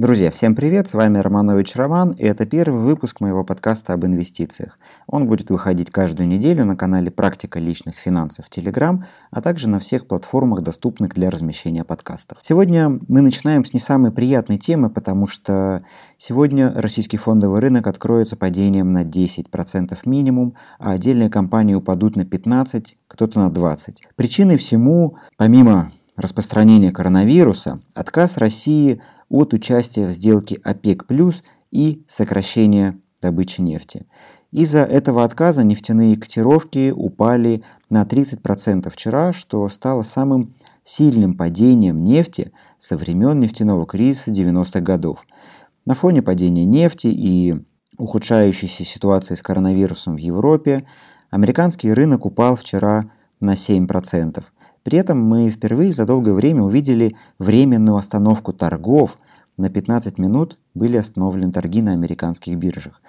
Друзья, всем привет, с вами Романович Роман, и это первый выпуск моего подкаста об инвестициях. Он будет выходить каждую неделю на канале «Практика личных финансов» в Telegram, а также на всех платформах, доступных для размещения подкастов. Сегодня мы начинаем с не самой приятной темы, потому что сегодня российский фондовый рынок откроется падением на 10% минимум, а отдельные компании упадут на 15%, кто-то на 20%. Причиной всему, помимо распространения коронавируса, отказ России от участия в сделке ОПЕК+, и сокращения добычи нефти. Из-за этого отказа нефтяные котировки упали на 30% вчера, что стало самым сильным падением нефти со времен нефтяного кризиса 90-х годов. На фоне падения нефти и ухудшающейся ситуации с коронавирусом в Европе американский рынок упал вчера на 7%. При этом мы впервые за долгое время увидели временную остановку торгов. На 15 минут были остановлены торги на американских биржах.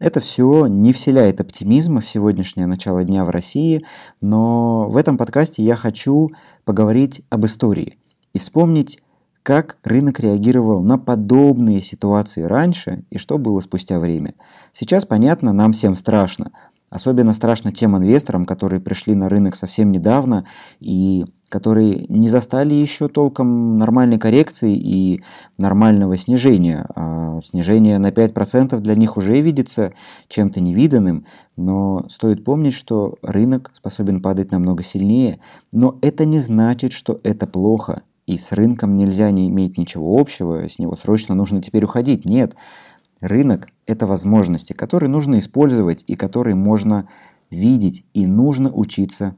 Это все не вселяет оптимизма в сегодняшнее начало дня в России, но в этом подкасте я хочу поговорить об истории и вспомнить, как рынок реагировал на подобные ситуации раньше и что было спустя время. Сейчас, понятно, нам всем страшно, Особенно страшно тем инвесторам, которые пришли на рынок совсем недавно и которые не застали еще толком нормальной коррекции и нормального снижения. А снижение на 5% для них уже видится чем-то невиданным, но стоит помнить, что рынок способен падать намного сильнее, но это не значит, что это плохо, и с рынком нельзя не иметь ничего общего, с него срочно нужно теперь уходить. Нет, Рынок – это возможности, которые нужно использовать и которые можно видеть, и нужно учиться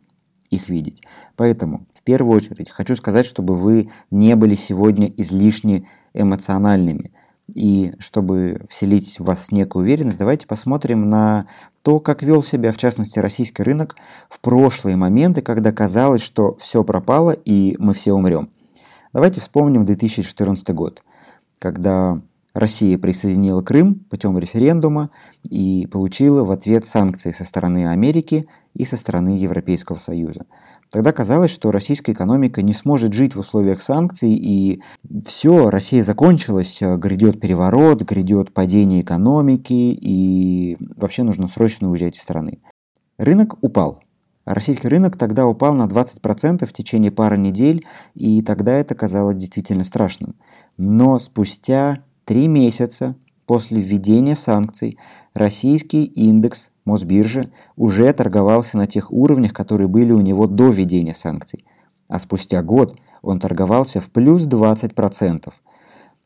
их видеть. Поэтому, в первую очередь, хочу сказать, чтобы вы не были сегодня излишне эмоциональными. И чтобы вселить в вас некую уверенность, давайте посмотрим на то, как вел себя, в частности, российский рынок в прошлые моменты, когда казалось, что все пропало и мы все умрем. Давайте вспомним 2014 год, когда Россия присоединила Крым путем референдума и получила в ответ санкции со стороны Америки и со стороны Европейского Союза. Тогда казалось, что российская экономика не сможет жить в условиях санкций, и все, Россия закончилась, грядет переворот, грядет падение экономики, и вообще нужно срочно уезжать из страны. Рынок упал. Российский рынок тогда упал на 20% в течение пары недель, и тогда это казалось действительно страшным. Но спустя Три месяца после введения санкций российский индекс Мосбиржи уже торговался на тех уровнях, которые были у него до введения санкций. А спустя год он торговался в плюс 20%.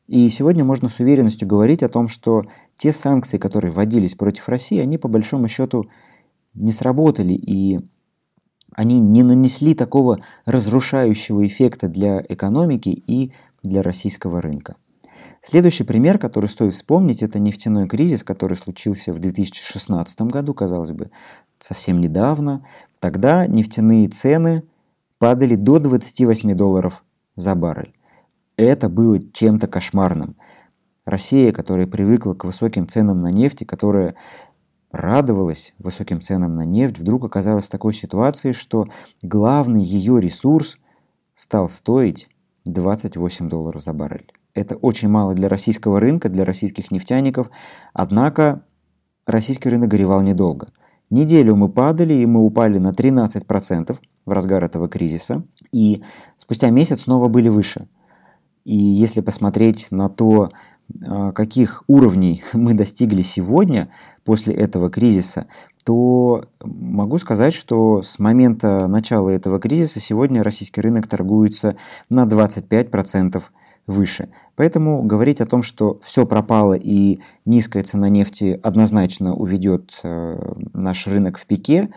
И сегодня можно с уверенностью говорить о том, что те санкции, которые вводились против России, они по большому счету не сработали и они не нанесли такого разрушающего эффекта для экономики и для российского рынка. Следующий пример, который стоит вспомнить, это нефтяной кризис, который случился в 2016 году, казалось бы, совсем недавно. Тогда нефтяные цены падали до 28 долларов за баррель. Это было чем-то кошмарным. Россия, которая привыкла к высоким ценам на нефть, которая радовалась высоким ценам на нефть, вдруг оказалась в такой ситуации, что главный ее ресурс стал стоить 28 долларов за баррель. Это очень мало для российского рынка, для российских нефтяников. Однако российский рынок горевал недолго. Неделю мы падали, и мы упали на 13% в разгар этого кризиса. И спустя месяц снова были выше. И если посмотреть на то, каких уровней мы достигли сегодня после этого кризиса, то могу сказать, что с момента начала этого кризиса сегодня российский рынок торгуется на 25% выше. Поэтому говорить о том, что все пропало и низкая цена нефти однозначно уведет э, наш рынок в пике,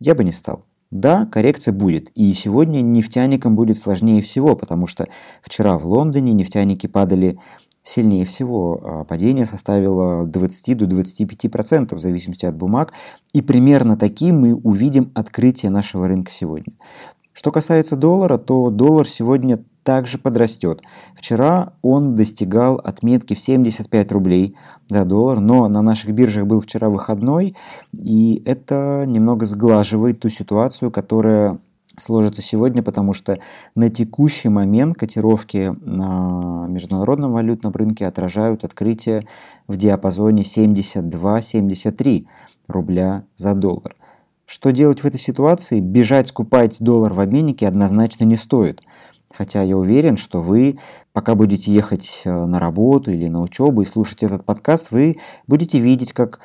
я бы не стал. Да, коррекция будет. И сегодня нефтяникам будет сложнее всего, потому что вчера в Лондоне нефтяники падали сильнее всего. А падение составило 20 до 25% в зависимости от бумаг. И примерно таким мы увидим открытие нашего рынка сегодня. Что касается доллара, то доллар сегодня также подрастет. Вчера он достигал отметки в 75 рублей за доллар, но на наших биржах был вчера выходной, и это немного сглаживает ту ситуацию, которая сложится сегодня, потому что на текущий момент котировки на международном валютном рынке отражают открытие в диапазоне 72-73 рубля за доллар. Что делать в этой ситуации? Бежать скупать доллар в обменнике однозначно не стоит. Хотя я уверен, что вы, пока будете ехать э, на работу или на учебу и слушать этот подкаст, вы будете видеть, как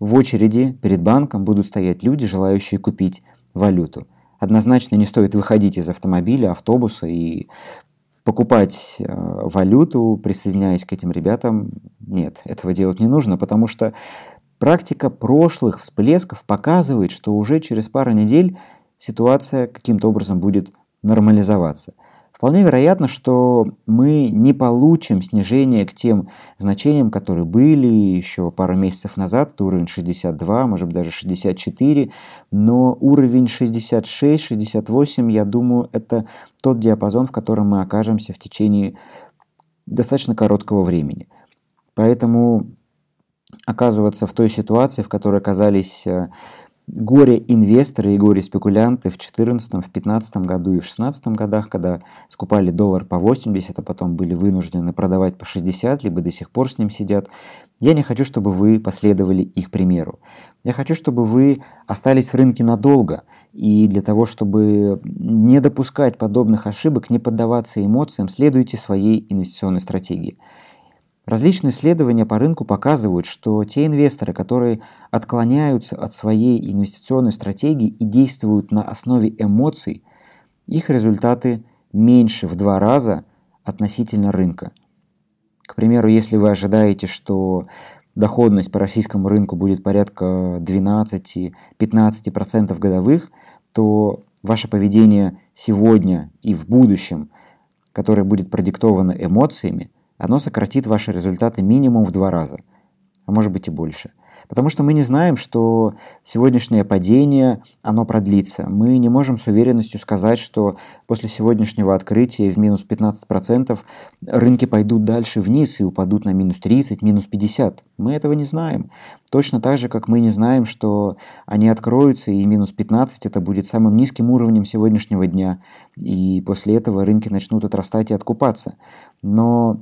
в очереди перед банком будут стоять люди, желающие купить валюту. Однозначно не стоит выходить из автомобиля, автобуса и покупать э, валюту, присоединяясь к этим ребятам. Нет, этого делать не нужно, потому что Практика прошлых всплесков показывает, что уже через пару недель ситуация каким-то образом будет нормализоваться. Вполне вероятно, что мы не получим снижение к тем значениям, которые были еще пару месяцев назад, это уровень 62, может быть даже 64, но уровень 66-68, я думаю, это тот диапазон, в котором мы окажемся в течение достаточно короткого времени. Поэтому оказываться в той ситуации, в которой оказались э, горе-инвесторы и горе-спекулянты в 2014, в 2015 году и в 2016 годах, когда скупали доллар по 80, а потом были вынуждены продавать по 60, либо до сих пор с ним сидят. Я не хочу, чтобы вы последовали их примеру. Я хочу, чтобы вы остались в рынке надолго. И для того, чтобы не допускать подобных ошибок, не поддаваться эмоциям, следуйте своей инвестиционной стратегии. Различные исследования по рынку показывают, что те инвесторы, которые отклоняются от своей инвестиционной стратегии и действуют на основе эмоций, их результаты меньше в два раза относительно рынка. К примеру, если вы ожидаете, что доходность по российскому рынку будет порядка 12-15% годовых, то ваше поведение сегодня и в будущем, которое будет продиктовано эмоциями – оно сократит ваши результаты минимум в два раза, а может быть и больше. Потому что мы не знаем, что сегодняшнее падение, оно продлится. Мы не можем с уверенностью сказать, что после сегодняшнего открытия в минус 15% рынки пойдут дальше вниз и упадут на минус 30, минус 50. Мы этого не знаем. Точно так же, как мы не знаем, что они откроются и минус 15 это будет самым низким уровнем сегодняшнего дня. И после этого рынки начнут отрастать и откупаться. Но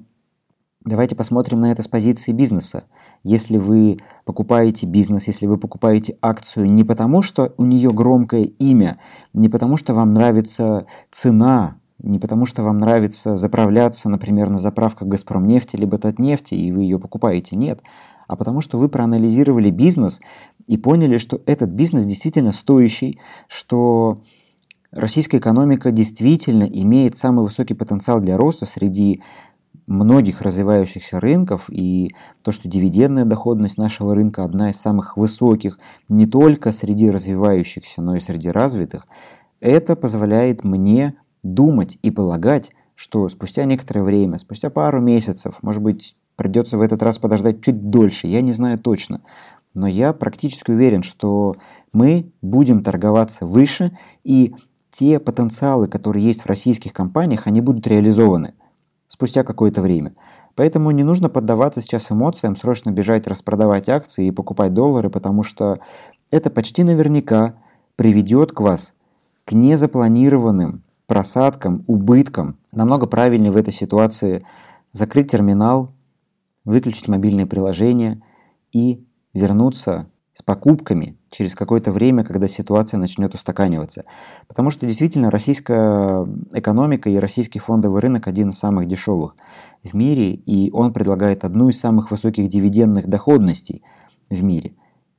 Давайте посмотрим на это с позиции бизнеса. Если вы покупаете бизнес, если вы покупаете акцию не потому, что у нее громкое имя, не потому, что вам нравится цена, не потому, что вам нравится заправляться, например, на заправках Газпромнефти либо Татнефти, и вы ее покупаете, нет, а потому что вы проанализировали бизнес и поняли, что этот бизнес действительно стоящий, что российская экономика действительно имеет самый высокий потенциал для роста среди многих развивающихся рынков, и то, что дивидендная доходность нашего рынка одна из самых высоких не только среди развивающихся, но и среди развитых, это позволяет мне думать и полагать, что спустя некоторое время, спустя пару месяцев, может быть, придется в этот раз подождать чуть дольше, я не знаю точно, но я практически уверен, что мы будем торговаться выше, и те потенциалы, которые есть в российских компаниях, они будут реализованы спустя какое-то время. Поэтому не нужно поддаваться сейчас эмоциям, срочно бежать распродавать акции и покупать доллары, потому что это почти наверняка приведет к вас к незапланированным просадкам, убыткам. Намного правильнее в этой ситуации закрыть терминал, выключить мобильное приложение и вернуться с покупками через какое-то время, когда ситуация начнет устаканиваться. Потому что действительно российская экономика и российский фондовый рынок один из самых дешевых в мире, и он предлагает одну из самых высоких дивидендных доходностей в мире.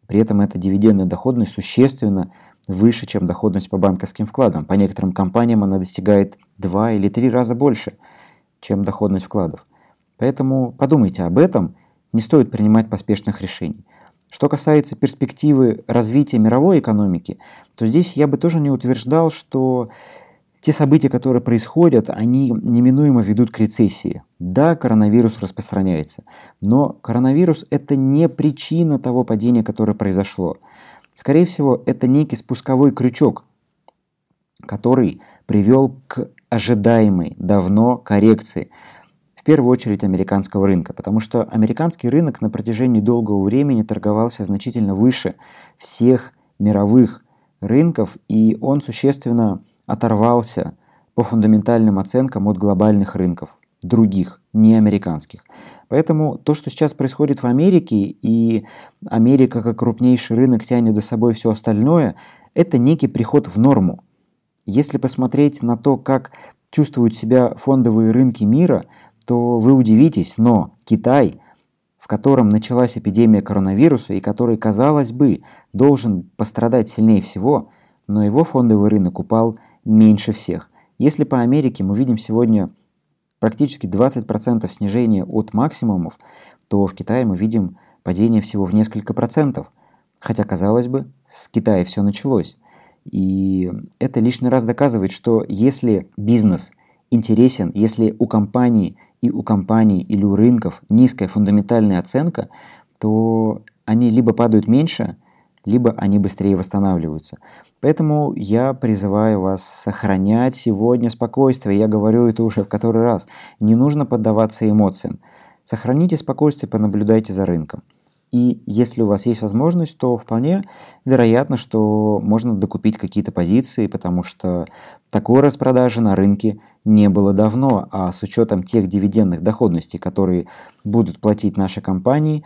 При этом эта дивидендная доходность существенно выше, чем доходность по банковским вкладам. По некоторым компаниям она достигает два или три раза больше, чем доходность вкладов. Поэтому подумайте об этом, не стоит принимать поспешных решений. Что касается перспективы развития мировой экономики, то здесь я бы тоже не утверждал, что те события, которые происходят, они неминуемо ведут к рецессии. Да, коронавирус распространяется, но коронавирус это не причина того падения, которое произошло. Скорее всего, это некий спусковой крючок, который привел к ожидаемой давно коррекции в первую очередь американского рынка, потому что американский рынок на протяжении долгого времени торговался значительно выше всех мировых рынков, и он существенно оторвался по фундаментальным оценкам от глобальных рынков, других, не американских. Поэтому то, что сейчас происходит в Америке, и Америка как крупнейший рынок тянет за собой все остальное, это некий приход в норму. Если посмотреть на то, как чувствуют себя фондовые рынки мира, то вы удивитесь, но Китай, в котором началась эпидемия коронавируса и который, казалось бы, должен пострадать сильнее всего, но его фондовый рынок упал меньше всех. Если по Америке мы видим сегодня практически 20% снижения от максимумов, то в Китае мы видим падение всего в несколько процентов. Хотя, казалось бы, с Китая все началось. И это лишний раз доказывает, что если бизнес интересен, если у компании и у компаний или у рынков низкая фундаментальная оценка, то они либо падают меньше, либо они быстрее восстанавливаются. Поэтому я призываю вас сохранять сегодня спокойствие. Я говорю это уже в который раз. Не нужно поддаваться эмоциям. Сохраните спокойствие, понаблюдайте за рынком. И если у вас есть возможность, то вполне вероятно, что можно докупить какие-то позиции, потому что такой распродажи на рынке не было давно, а с учетом тех дивидендных доходностей, которые будут платить наши компании,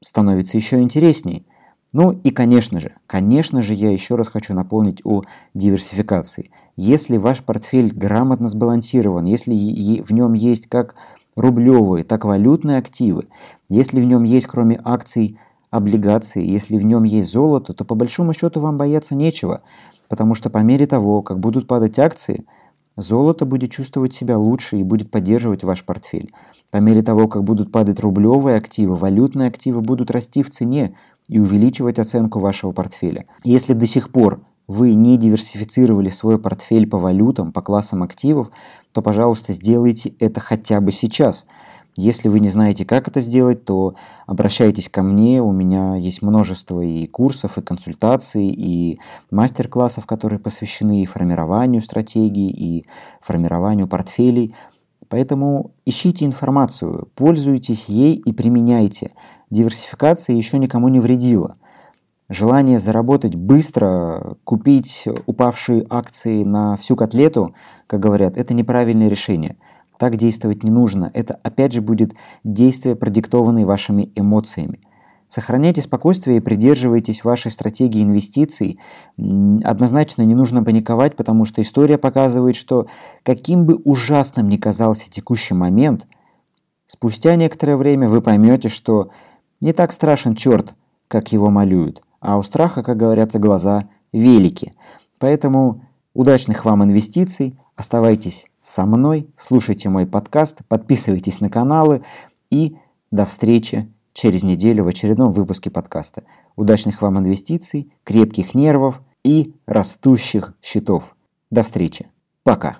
становится еще интереснее. Ну и, конечно же, конечно же, я еще раз хочу напомнить о диверсификации. Если ваш портфель грамотно сбалансирован, если в нем есть как рублевые, так валютные активы. Если в нем есть кроме акций облигации, если в нем есть золото, то по большому счету вам бояться нечего, потому что по мере того, как будут падать акции, золото будет чувствовать себя лучше и будет поддерживать ваш портфель. По мере того, как будут падать рублевые активы, валютные активы будут расти в цене и увеличивать оценку вашего портфеля. Если до сих пор вы не диверсифицировали свой портфель по валютам, по классам активов, то, пожалуйста, сделайте это хотя бы сейчас. Если вы не знаете, как это сделать, то обращайтесь ко мне. У меня есть множество и курсов, и консультаций, и мастер-классов, которые посвящены и формированию стратегий, и формированию портфелей. Поэтому ищите информацию, пользуйтесь ей и применяйте. Диверсификация еще никому не вредила. Желание заработать быстро, купить упавшие акции на всю котлету, как говорят, это неправильное решение. Так действовать не нужно. Это опять же будет действие, продиктованное вашими эмоциями. Сохраняйте спокойствие и придерживайтесь вашей стратегии инвестиций. Однозначно не нужно паниковать, потому что история показывает, что каким бы ужасным ни казался текущий момент, спустя некоторое время вы поймете, что не так страшен черт, как его малюют а у страха, как говорятся, глаза велики. Поэтому удачных вам инвестиций, оставайтесь со мной, слушайте мой подкаст, подписывайтесь на каналы и до встречи через неделю в очередном выпуске подкаста. Удачных вам инвестиций, крепких нервов и растущих счетов. До встречи. Пока.